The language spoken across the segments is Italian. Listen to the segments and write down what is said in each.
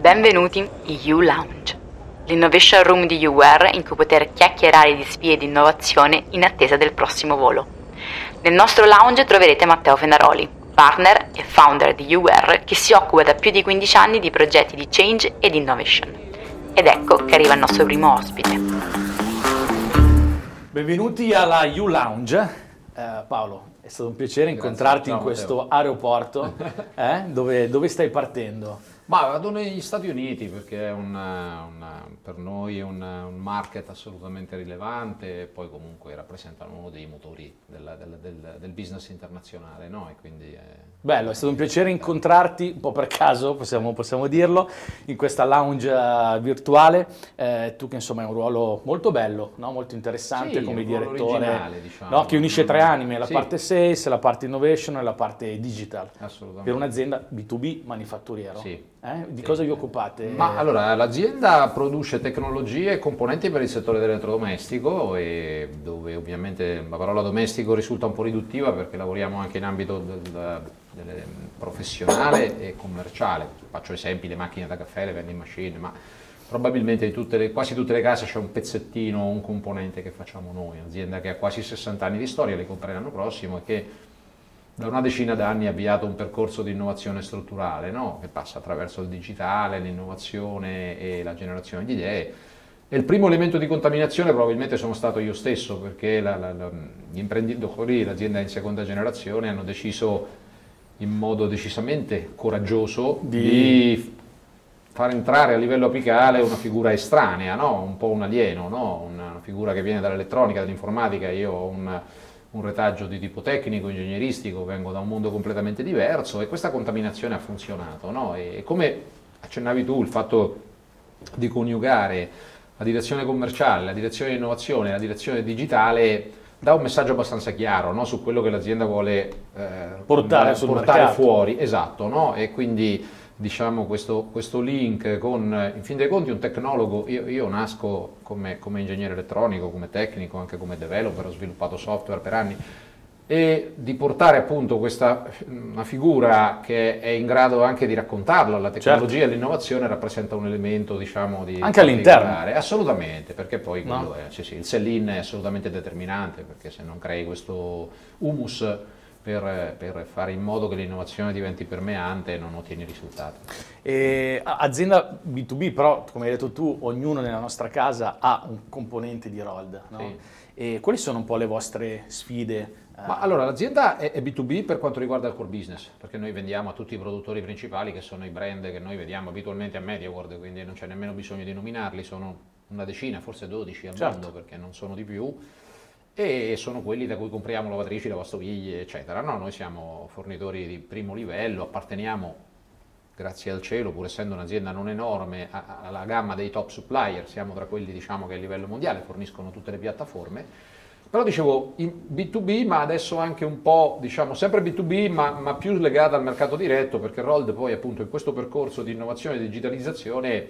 Benvenuti in U Lounge, l'innovation room di UWare in cui poter chiacchierare di sfide di innovazione in attesa del prossimo volo. Nel nostro lounge troverete Matteo Fenaroli, partner e founder di UWare che si occupa da più di 15 anni di progetti di change ed innovation. Ed ecco che arriva il nostro primo ospite. Benvenuti alla U Lounge. Eh, Paolo, è stato un piacere Grazie. incontrarti Ciao, in questo Matteo. aeroporto. Eh? Dove, dove stai partendo? Ma vado negli Stati Uniti perché è una- una- per noi è un, un market assolutamente rilevante e poi comunque rappresentano uno dei motori della- del, del- del business internazionale, no? E quindi è- Bello, è stato un piacere incontrarti, un po' per caso, possiamo, possiamo dirlo, in questa lounge eh, virtuale. Eh, tu che insomma hai un ruolo molto bello, no? molto interessante Sì, come direttore, diciamo. no? che unisce tre anime, la Sì. parte sales, la parte innovation e la parte digital. assolutamente. Per un'azienda B2B manifatturiero. Sì. Eh? Di cosa vi occupate? Ma allora, l'azienda produce tecnologie e componenti per il settore dell'elettrodomestico e dove ovviamente la parola domestico risulta un po' riduttiva perché lavoriamo anche in ambito del- del- professionale e commerciale. Faccio esempi, le macchine da caffè, le vending machine, ma probabilmente in tutte le- quasi tutte le case c'è un pezzettino, un componente che facciamo noi. Un'azienda che ha quasi 60 anni di storia, le compre l'anno prossimo e che da una decina d'anni ha avviato un percorso di innovazione strutturale, no? che passa attraverso il digitale, l'innovazione e la generazione di idee. E il primo elemento di contaminazione probabilmente sono stato io stesso, perché la- la- la- gli imprenditori, l'azienda in seconda generazione, hanno deciso in modo decisamente coraggioso Di- di, far entrare a livello apicale una figura estranea, no? un po' un alieno, no? una figura che viene dall'elettronica, dall'informatica. Io ho un, un retaggio di tipo tecnico, ingegneristico, vengo da un mondo completamente diverso e questa contaminazione ha funzionato. no? E come accennavi tu, il fatto di coniugare la direzione commerciale, la direzione di innovazione la direzione digitale dà un messaggio abbastanza chiaro no? su quello che l'azienda vuole eh, Portare sul portare fuori, esatto, no? e quindi diciamo questo, questo link con, in fin dei conti un tecnologo, io, io nasco come, come ingegnere elettronico, come tecnico, anche come developer, ho sviluppato software per anni, e di portare appunto questa una figura che è in grado anche di raccontarla, la tecnologia e l'innovazione rappresenta un elemento diciamo di Certo. Anche all'interno. assolutamente, perché poi No. è, sì, sì, il sell-in è assolutamente determinante, perché se non crei questo humus per, per fare in modo che l'innovazione diventi permeante non ottieni risultati. E, azienda B2B, però, come hai detto tu, ognuno nella nostra casa ha un componente di Rold. no? Sì. E quali sono un po' le vostre sfide? eh, Ma allora l'azienda è, è B2B per quanto riguarda il core business, perché noi vendiamo a tutti i produttori principali che sono i brand che noi vediamo abitualmente a MediaWorld, quindi non c'è nemmeno bisogno di nominarli, sono una decina, forse 12 al Certo. mondo perché non sono di più e sono quelli da cui compriamo lavatrici, lavastoviglie, eccetera. No, noi siamo fornitori di primo livello, apparteniamo grazie al cielo, pur essendo un'azienda non enorme, alla gamma dei top supplier, siamo tra quelli diciamo, che a livello mondiale forniscono tutte le piattaforme. Però dicevo in B2B, ma adesso anche un po', diciamo, sempre B2B, ma, ma più legata al mercato diretto, perché Rold poi appunto in questo percorso di innovazione e digitalizzazione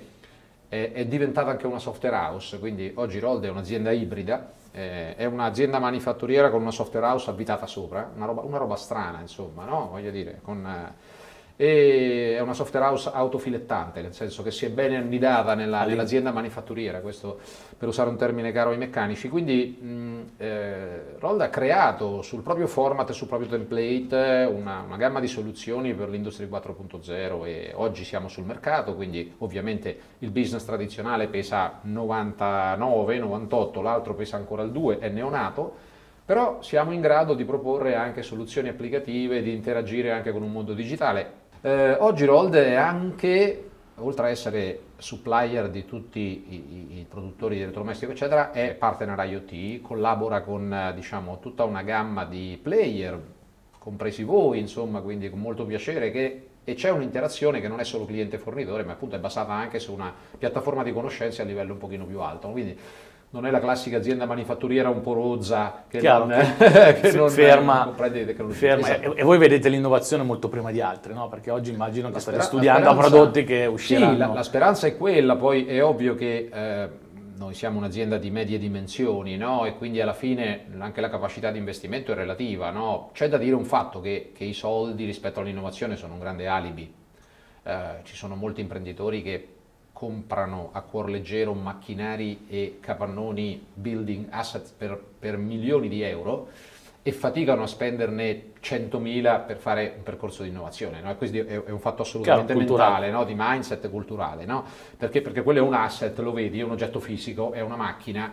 è, è diventata anche una software house, quindi oggi Rold è un'azienda ibrida, eh, è un'azienda manifatturiera con una software house abitata sopra, una roba, una roba strana insomma, no? voglio dire, con, eh, e è una software house autofilettante, nel senso che si è ben annidata nella- nell'azienda manifatturiera, questo per usare un termine caro ai meccanici, quindi mh, eh, Rold ha creato sul proprio format e sul proprio template una, una gamma di soluzioni per l'Industria 4.0 e oggi siamo sul mercato, quindi ovviamente il business tradizionale pesa 99, 98, l'altro pesa ancora il 2, è neonato, però siamo in grado di proporre anche soluzioni applicative, di interagire anche con un mondo digitale. Eh, oggi Rold è anche, oltre a essere supplier di tutti i, i- produttori di elettrodomestico, eccetera, è partner IoT, collabora con eh, diciamo, tutta una gamma di player, compresi voi, insomma, quindi con molto piacere che e c'è un'interazione che non è solo cliente-fornitore, ma appunto è basata anche su una piattaforma di conoscenze a livello un pochino più alto. Quindi non è la classica azienda manifatturiera un po' rozza che Chiaro, non, che che non- ferma, non le tecnologie. ferma. Esatto. E, e voi vedete l'innovazione molto prima di altri, no? Perché oggi immagino che state studiando speranza- prodotti che usciranno. Sì, la, la speranza è quella, poi è ovvio che eh, noi siamo un'azienda di medie dimensioni no? e quindi alla fine anche la capacità di investimento è relativa. no? C'è da dire un fatto che, che i soldi rispetto all'innovazione sono un grande alibi. eh, ci sono molti imprenditori che comprano a cuor leggero macchinari e capannoni building assets per, per milioni di euro e faticano a spenderne 100.000 per fare un percorso di innovazione. No? Questo è, un fatto assolutamente Chiaro, mentale, no? di mindset culturale, no? perché, perché quello è un asset, lo vedi, è un oggetto fisico, è una macchina.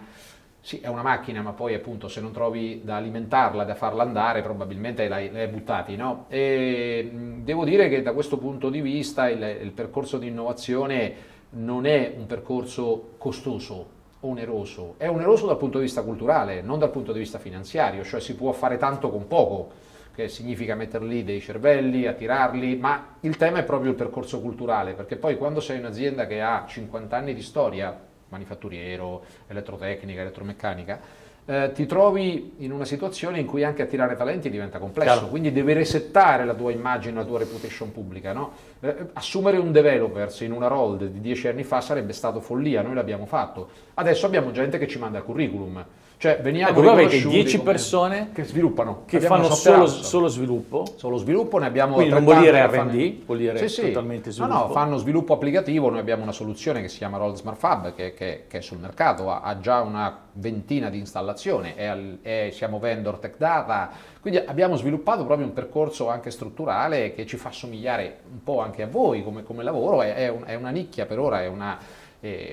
Sì, è una macchina, ma poi appunto se non trovi da alimentarla, da farla andare, probabilmente l'hai, l'hai buttati. No? E, devo dire che da questo punto di vista il, il percorso di innovazione non è un percorso costoso, oneroso, è oneroso dal punto di vista culturale, non dal punto di vista finanziario, cioè si può fare tanto con poco, che significa mettere lì dei cervelli, attirarli, ma il tema è proprio il percorso culturale, perché poi quando sei un'azienda che ha 50 anni di storia, manifatturiero, elettrotecnica, elettromeccanica, eh, ti trovi in una situazione in cui anche attirare talenti diventa complesso, Chiaro. quindi devi resettare la tua immagine, la tua reputation pubblica. No? Eh, assumere un developers in una role di dieci anni fa sarebbe stato follia, noi l'abbiamo fatto. Adesso abbiamo gente che ci manda il curriculum cioè, veniamo ecco, avete 10 persone che sviluppano, che fanno solo, solo, sviluppo. Solo sviluppo, ne abbiamo Quindi non vuol dire R&D, vuol dire sì, sì. totalmente sviluppo. No, no, fanno sviluppo applicativo, noi abbiamo una soluzione che si chiama Roll Smart Fab che, che, che è sul mercato, ha, ha, già una ventina di installazioni, è al, è, siamo vendor tech data, quindi abbiamo sviluppato proprio un percorso anche strutturale che ci fa somigliare un po' anche a voi come, come lavoro, è, è, un, è una nicchia per ora, è una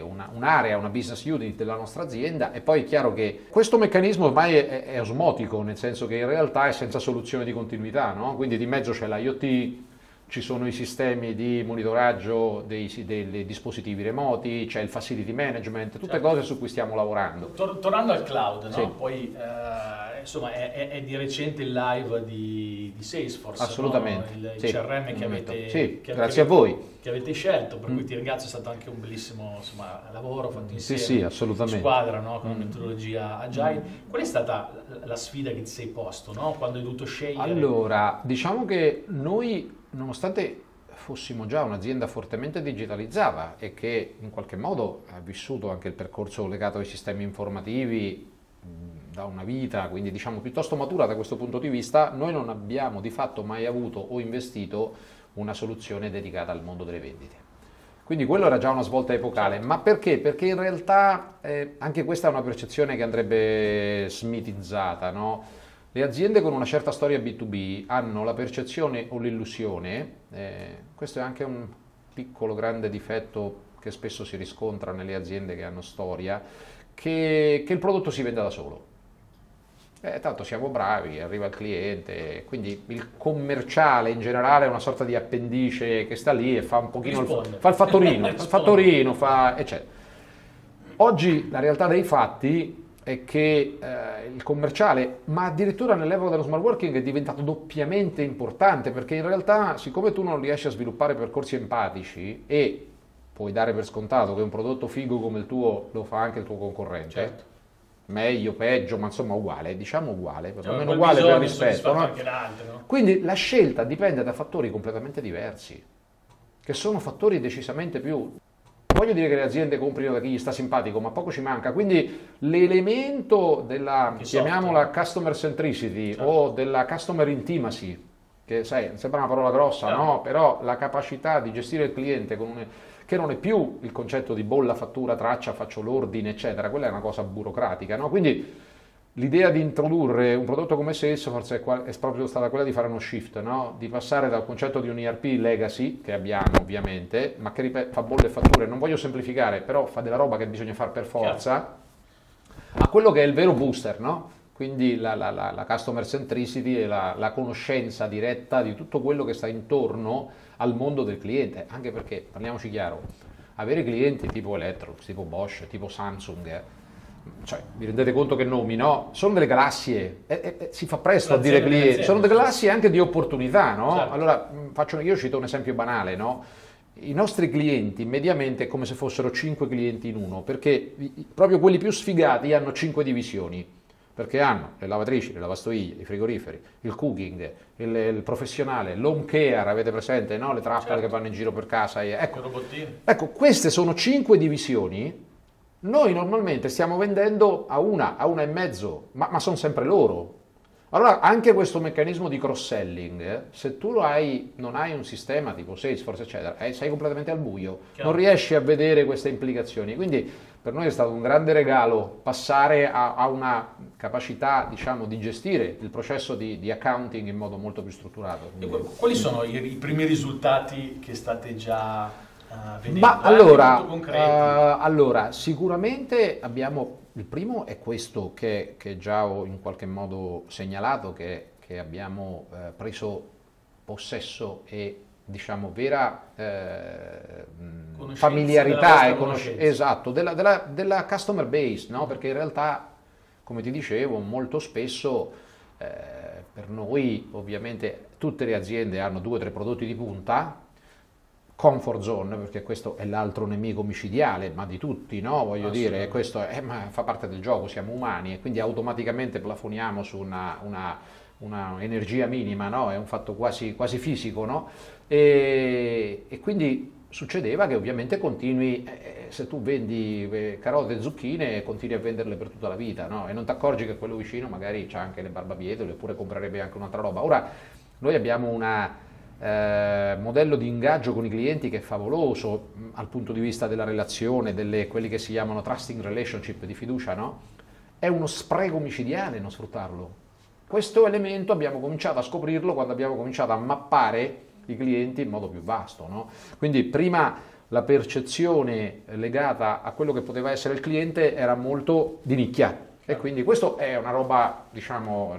una, un'area, una business unit della nostra azienda e poi è chiaro che questo meccanismo ormai è, è osmotico, nel senso che in realtà è senza soluzione di continuità, no? quindi di mezzo c'è l'IoT, ci sono i sistemi di monitoraggio dei, dei, dispositivi remoti, c'è il facility management, tutte certo. cose su cui stiamo lavorando. Tor- tornando al cloud, no? sì. poi eh, insomma è, è, è, di recente il live di, di Salesforce, assolutamente, no? il, sì. CRM che avete, sì, che, grazie che, a voi. Che avete scelto, per mm. cui ti ringrazio, è stato anche un bellissimo insomma, lavoro fatto insieme, sì, sì, assolutamente. squadra, no? con mm. metodologia agile. Mm. Qual è stata la sfida che ti sei posto no? quando hai dovuto scegliere? Allora, diciamo che noi nonostante fossimo già un'azienda fortemente digitalizzata e che in qualche modo ha vissuto anche il percorso legato ai sistemi informativi da una vita, quindi diciamo piuttosto matura da questo punto di vista, noi non abbiamo di fatto mai avuto o investito una soluzione dedicata al mondo delle vendite. Quindi quello era già una svolta epocale, ma perché? Perché in realtà eh, anche questa è una percezione che andrebbe smitizzata, no? Le aziende con una certa storia B2B hanno la percezione o l'illusione, eh, questo è anche un piccolo grande difetto che spesso si riscontra nelle aziende che hanno storia, che, che il prodotto si venda da solo. Eh, tanto siamo bravi, arriva il cliente, quindi il commerciale in generale è una sorta di appendice che sta lì e fa un pochino il, fa il fattorino, fa il fattorino, fa, eccetera. Oggi la realtà dei fatti che eh, il commerciale, ma addirittura nell'epoca dello smart working è diventato doppiamente importante perché in realtà siccome tu non riesci a sviluppare percorsi empatici e puoi dare per scontato che un prodotto figo come il tuo lo fa anche il tuo concorrente, certo. meglio, peggio, ma insomma uguale, diciamo uguale, perlomeno cioè, uguale per rispetto. No? No? Quindi la scelta dipende da fattori completamente diversi, che sono fattori decisamente più voglio dire che le aziende comprino da chi gli sta simpatico, ma poco ci manca. Quindi l'elemento della, chiamiamola customer centricity certo. o della customer intimacy, che sai, sembra una parola grossa, certo. no? Però la capacità di gestire il cliente con un, che non è più il concetto di bolla, fattura, traccia, faccio l'ordine, eccetera, quella è una cosa burocratica, no? Quindi L'idea di introdurre un prodotto come Salesforce è, è proprio stata quella di fare uno shift, no? di passare dal concetto di un ERP legacy, che abbiamo ovviamente, ma che ripet- fa bolle e fatture, non voglio semplificare, però fa della roba che bisogna fare per forza, a quello che è il vero booster, no? quindi la, la, la, la, customer centricity e la, conoscenza diretta di tutto quello che sta intorno al mondo del cliente, anche perché, parliamoci chiaro, avere clienti tipo Electrolux, tipo Bosch, tipo Samsung, eh, cioè, vi rendete conto che nomi, no? Sono delle galassie, eh, eh, eh si fa presto a dire clienti, sono delle galassie anche di opportunità, no? Certo. Allora, faccio, io cito un esempio banale, no? I nostri clienti mediamente è come se fossero 5 clienti in uno, perché proprio quelli più sfigati hanno 5 divisioni, perché hanno le lavatrici, le lavastoviglie, i frigoriferi, il cooking, il, il professionale, l'home care, avete presente, no? Le trappole certo. che vanno in giro per casa. E, ecco, ecco, queste sono 5 divisioni noi normalmente stiamo vendendo a una, a una e mezzo, ma, ma sono sempre loro. Allora, anche questo meccanismo di cross-selling, eh, se tu hai, non hai un sistema tipo Salesforce, eccetera, eh, sei completamente al buio, Chiaro. non riesci a vedere queste implicazioni. Quindi per noi è stato un grande regalo passare a, a una capacità diciamo, di gestire il processo di, di, accounting in modo molto più strutturato. Quindi... Quali sono i, i, primi risultati che state già uh? Ma allora, uh, allora, sicuramente abbiamo, il primo è questo che, che già ho in qualche modo segnalato, che, che abbiamo uh, preso possesso e diciamo, vera eh, familiarità e conoscenza esatto, della, della, della, customer base, no? perché in realtà, come ti dicevo, molto spesso eh, per noi ovviamente tutte le aziende hanno due o tre prodotti di punta, comfort zone, perché questo è l'altro nemico micidiale, ma di tutti, no? Voglio dire, questo è, fa parte del gioco, siamo umani e quindi automaticamente plafoniamo su una, una, una energia minima, no? È un fatto quasi, quasi fisico, no? E, e quindi succedeva che ovviamente continui, eh, se tu vendi eh, carote e zucchine, continui a venderle per tutta la vita, no? E non ti accorgi che quello vicino magari ha anche le barbabietole oppure comprerebbe anche un'altra roba. Ora, noi abbiamo un eh, modello di ingaggio con i clienti che è favoloso mh, al punto di vista della relazione, delle quelli che si chiamano trusting relationship di fiducia, no? È uno spreco micidiale non sfruttarlo. Questo elemento abbiamo cominciato a scoprirlo quando abbiamo cominciato a mappare i clienti in modo più vasto. No? Quindi prima la percezione legata a quello che poteva essere il cliente era molto di nicchia. E quindi questo è una roba, diciamo,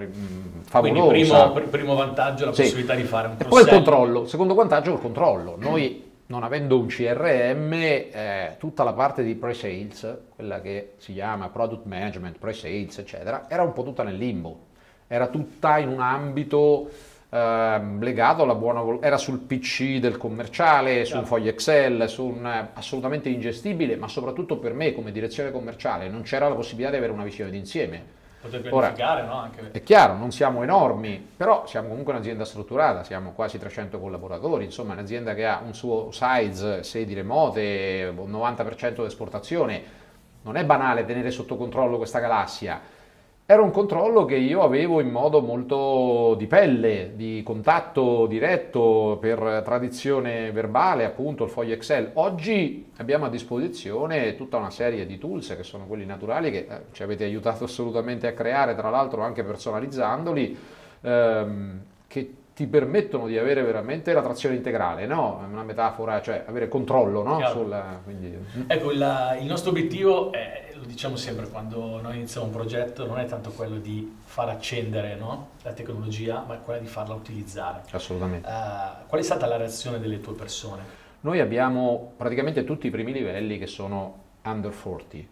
favolosa. Quindi primo, primo vantaggio la sì. possibilità di fare un cross E poi il controllo. Secondo vantaggio è il controllo. Noi, non avendo un CRM, eh, tutta la parte di pre-sales, quella che si chiama product management, pre-sales, eccetera, era un po' tutta nel limbo. Era tutta in un ambito Ehm, legato alla buona volontà, era sul PC del commerciale, su un foglio Excel, su un, eh, assolutamente ingestibile, ma soprattutto per me come direzione commerciale non c'era la possibilità di avere una visione d'insieme. Poter pianificare, Ora, no? Anche... È chiaro, non siamo enormi, però siamo comunque un'azienda strutturata, siamo quasi 300 collaboratori, insomma un'azienda che ha un suo size, sedi remote, 90% di esportazione. Non è banale tenere sotto controllo questa galassia era un controllo che io avevo in modo molto di pelle, di contatto diretto per tradizione verbale, appunto il foglio Excel. Oggi abbiamo a disposizione tutta una serie di tools che sono quelli naturali che eh, ci avete aiutato assolutamente a creare, tra l'altro anche personalizzandoli, ehm, che ti permettono di avere veramente la trazione integrale, no? Una metafora, cioè avere controllo, no? Sulla, quindi... Ecco, il, il nostro obiettivo è lo diciamo sempre quando noi iniziamo un progetto, non è tanto quello di far accendere no? la tecnologia, ma è quella di farla utilizzare. Assolutamente. Uh, qual è stata la reazione delle tue persone? Noi abbiamo praticamente tutti i primi livelli che sono under 40,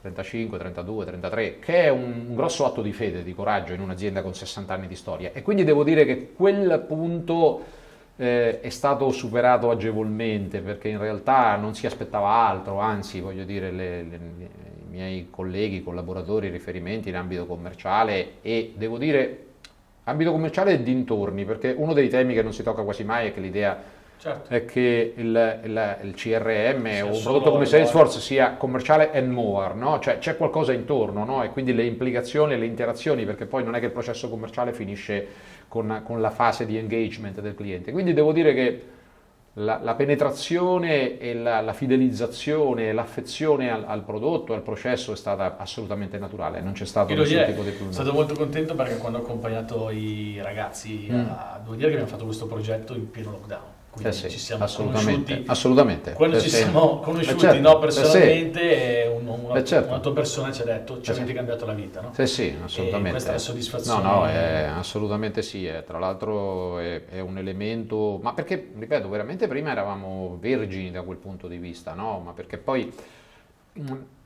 35, 32, 33, che è un, grosso atto di fede, di coraggio in un'azienda con 60 anni di storia. E quindi devo dire che quel punto eh, è stato superato agevolmente perché in realtà non si aspettava altro, anzi voglio dire le, le, miei colleghi, collaboratori, riferimenti in ambito commerciale e devo dire ambito commerciale e dintorni, perché uno dei temi che non si tocca quasi mai è che l'idea certo. è che il, il, il CRM o un prodotto come Salesforce sia commerciale and more, no? cioè c'è qualcosa intorno no? e quindi le implicazioni e le interazioni, perché poi non è che il processo commerciale finisce con, con la fase di engagement del cliente. Quindi devo dire che la, la penetrazione e la, la fidelizzazione e l'affezione al, al, prodotto, al processo è stata assolutamente naturale, non c'è stato nessun dire, tipo di problema. Sono stato molto contento perché quando ho accompagnato i ragazzi, mm. a, devo dire che abbiamo fatto questo progetto in pieno lockdown quindi eh sì, ci siamo assolutamente, conosciuti. Assolutamente. Quando eh ci siamo conosciuti certo, no, personalmente, un, una, certo. una, tua persona ci ha detto ci avete cambiato la vita. No? Sì, sì, assolutamente. E questa è la soddisfazione. No, no, è, assolutamente sì. È, tra l'altro è, è, un elemento, ma perché, ripeto, veramente prima eravamo vergini da quel punto di vista, no? Ma perché poi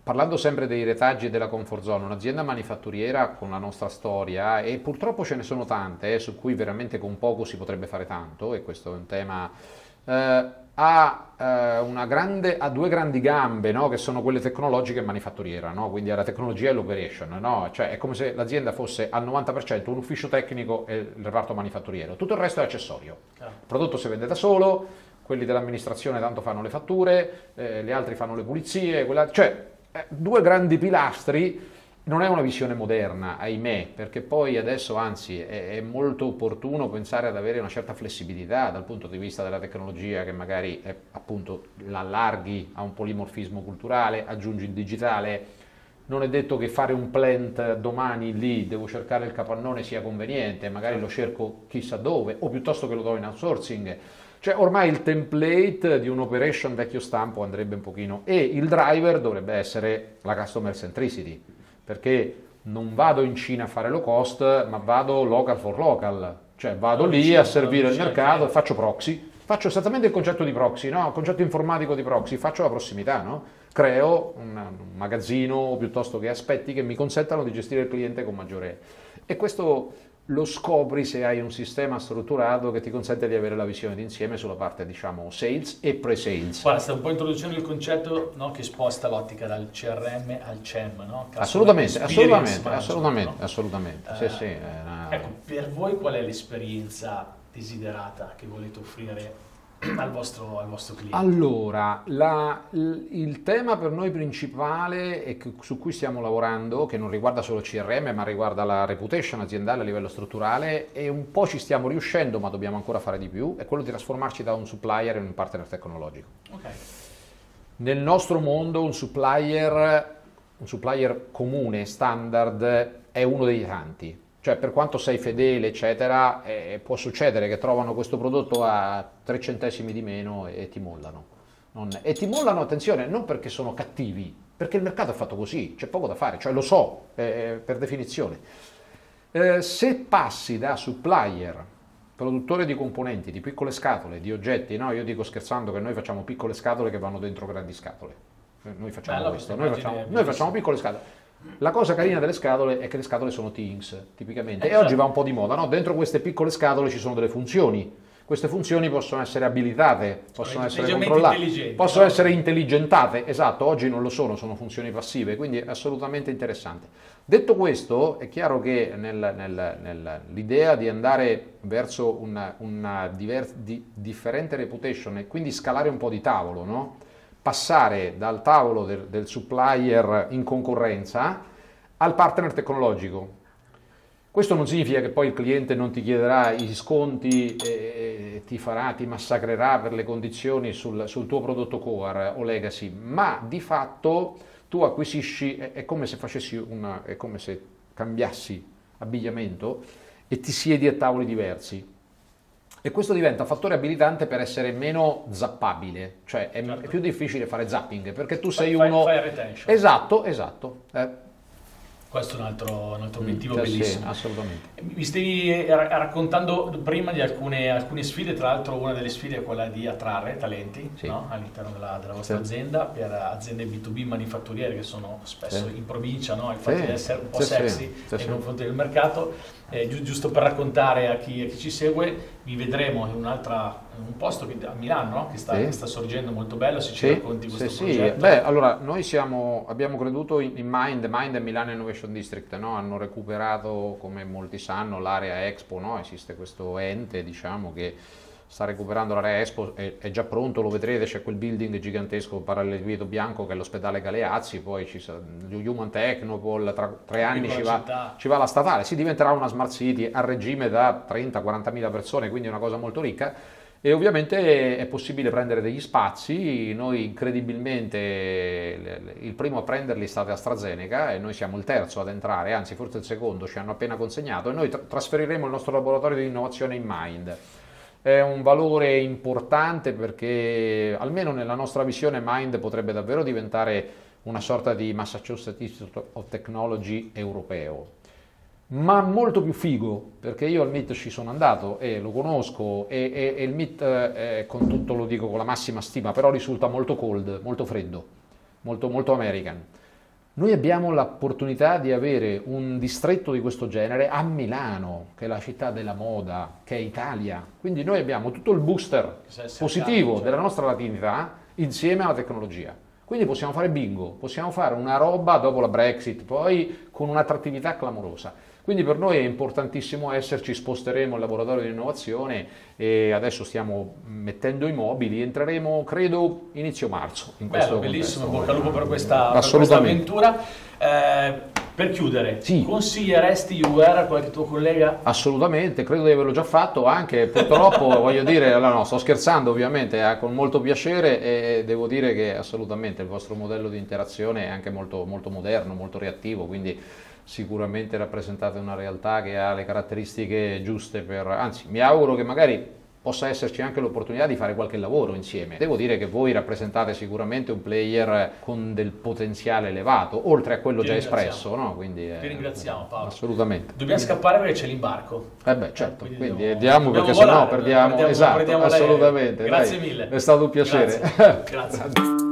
Parlando sempre dei retaggi della comfort zone, un'azienda manifatturiera con la nostra storia, e purtroppo ce ne sono tante, eh, su cui veramente con poco si potrebbe fare tanto, e questo è un tema, eh, ha, eh, grande, ha, due grandi gambe, no? che sono quelle tecnologiche e manifatturiera, no? quindi la tecnologia e l'operation, no? cioè è come se l'azienda fosse al 90% un ufficio tecnico e il reparto manifatturiero, tutto il resto è accessorio, il prodotto si vende da solo, quelli dell'amministrazione tanto fanno le fatture, eh, gli altri fanno le pulizie, quella, cioè eh, due grandi pilastri non è una visione moderna, ahimè, perché poi adesso anzi è, è, molto opportuno pensare ad avere una certa flessibilità dal punto di vista della tecnologia che magari è, appunto l'allarghi a un polimorfismo culturale, aggiungi il digitale. Non è detto che fare un plant domani lì, devo cercare il capannone sia conveniente, magari lo cerco chissà dove, o piuttosto che lo do in outsourcing. Cioè ormai il template di un'operation vecchio stampo andrebbe un pochino e il driver dovrebbe essere la customer centricity perché non vado in Cina a fare low cost, ma vado local for local, cioè vado lì a servire il mercato e faccio proxy. Faccio esattamente il concetto di proxy, no? il concetto informatico di proxy, faccio la prossimità, no? creo un magazzino piuttosto che aspetti che mi consentano di gestire il cliente con maggiore... E questo lo scopri se hai un sistema strutturato che ti consente di avere la visione d'insieme sulla parte diciamo sales e pre-sales. Guarda, stai un po' introducendo il concetto no, che sposta l'ottica dal CRM al CEM, no? assolutamente, assolutamente, assolutamente, no? assolutamente, sì, sì, una... Ecco, per voi qual è l'esperienza desiderata che volete offrire al vostro, al vostro cliente? Allora, la, il tema per noi principale e su cui stiamo lavorando, che non riguarda solo CRM ma riguarda la reputation aziendale a livello strutturale e un po' ci stiamo riuscendo ma dobbiamo ancora fare di più, è quello di trasformarci da un supplier in un partner tecnologico. Okay. Nel nostro mondo un supplier, un supplier comune, standard, è uno dei tanti cioè, per quanto sei fedele, eccetera, eh, può succedere che trovano questo prodotto a 3 centesimi di meno e, e ti mollano. Non, e ti mollano, attenzione, non perché sono cattivi, perché il mercato è fatto così, c'è poco da fare, cioè lo so eh, per definizione. Eh, se passi da supplier, produttore di componenti, di piccole scatole, di oggetti, no? io dico scherzando che noi facciamo piccole scatole che vanno dentro grandi scatole. Noi facciamo Bello, questo, noi facciamo, noi facciamo piccole scatole la cosa carina delle scatole è che le scatole sono Teams, tipicamente, e oggi va un po' di moda, no? Dentro queste piccole scatole ci sono delle funzioni. Queste funzioni possono essere abilitate, possono essere controllate, possono essere intelligentate, esatto, oggi non lo sono, sono funzioni passive, quindi è assolutamente interessante. Detto questo, è chiaro che nel, nel, nell'idea di andare verso una, una diver, di, differente reputation e quindi scalare un po' di tavolo, no? Passare dal tavolo del, del supplier in concorrenza al partner tecnologico. Questo non significa che poi il cliente non ti chiederà i sconti e ti farà, ti massacrerà per le condizioni sul, sul tuo prodotto core o legacy, ma di fatto tu acquisisci, è, è come se facessi una, è come se cambiassi abbigliamento e ti siedi a tavoli diversi e questo diventa fattore abilitante per essere meno zappabile, cioè è, certo. più difficile fare zapping perché tu sei fai, uno... Fai retention. Esatto, esatto. Eh. Questo è un altro, un altro mm, obiettivo mm, bellissimo. Sì, assolutamente. Mi stavi raccontando prima di alcune, alcune, sfide, tra l'altro una delle sfide è quella di attrarre talenti sì. no? all'interno della, della vostra sì. azienda per aziende B2B manifatturiere che sono spesso in provincia, no? il fatto di essere un po' sexy nei confronti del mercato eh, gi- giusto per raccontare a chi, a chi, ci segue, vi vedremo in, un posto che, a Milano no? che, sta, sì. che, sta, sorgendo molto bello, se ci sì. racconti questo sì, progetto. Sì. Beh, allora, noi siamo, abbiamo creduto in, in, Mind, Mind è Milano Innovation District, no? hanno recuperato, come molti sanno, l'area Expo, no? esiste questo ente diciamo, che sta recuperando l'area Expo, è, è, già pronto, lo vedrete, c'è quel building gigantesco parallelepipedo bianco che è l'ospedale Galeazzi, poi ci sarà Human Technopol, tra tre anni ci va, ci va, la statale, si diventerà una smart city a regime da 30-40 mila persone, quindi una cosa molto ricca e ovviamente è possibile prendere degli spazi, noi incredibilmente il primo a prenderli è stato AstraZeneca e noi siamo il terzo ad entrare, anzi forse il secondo, ci hanno appena consegnato e noi trasferiremo il nostro laboratorio di innovazione in Mind. È un valore importante perché almeno nella nostra visione Mind potrebbe davvero diventare una sorta di Massachusetts Institute of Technology europeo ma molto più figo perché io al MIT ci sono andato e lo conosco e, e, e il MIT eh, con tutto lo dico con la massima stima però risulta molto cold, molto freddo molto, molto American noi abbiamo l'opportunità di avere un distretto di questo genere a Milano, che è la città della moda, che è Italia. Quindi noi abbiamo tutto il booster positivo certo. della nostra latinità insieme alla tecnologia. Quindi possiamo fare bingo, possiamo fare una roba dopo la Brexit, poi con un'attrattività clamorosa. Quindi per noi è importantissimo esserci, sposteremo il laboratorio di innovazione e adesso stiamo mettendo i mobili, entreremo credo inizio marzo. In Bello, bellissimo, bocca al lupo per questa, per questa avventura. Eh, Per chiudere, sì. consiglieresti UR a qualche tuo collega? Assolutamente, credo di averlo già fatto, anche purtroppo voglio dire, allora no, sto scherzando ovviamente, eh, con molto piacere e devo dire che assolutamente il vostro modello di interazione è anche molto, molto moderno, molto reattivo, quindi sicuramente rappresentate una realtà che ha le caratteristiche giuste per, anzi mi auguro che magari possa esserci anche l'opportunità di fare qualche lavoro insieme. Devo dire che voi rappresentate sicuramente un player con del potenziale elevato, oltre a quello Ti già espresso. No? Quindi, Ti ringraziamo Paolo. Assolutamente. Dobbiamo scappare perché c'è l'imbarco. Eh beh, certo, quindi, quindi andiamo perché sennò perdiamo, perdiamo, esatto, perdiamo assolutamente. Grazie Dai, mille. È stato un piacere. Grazie. Grazie.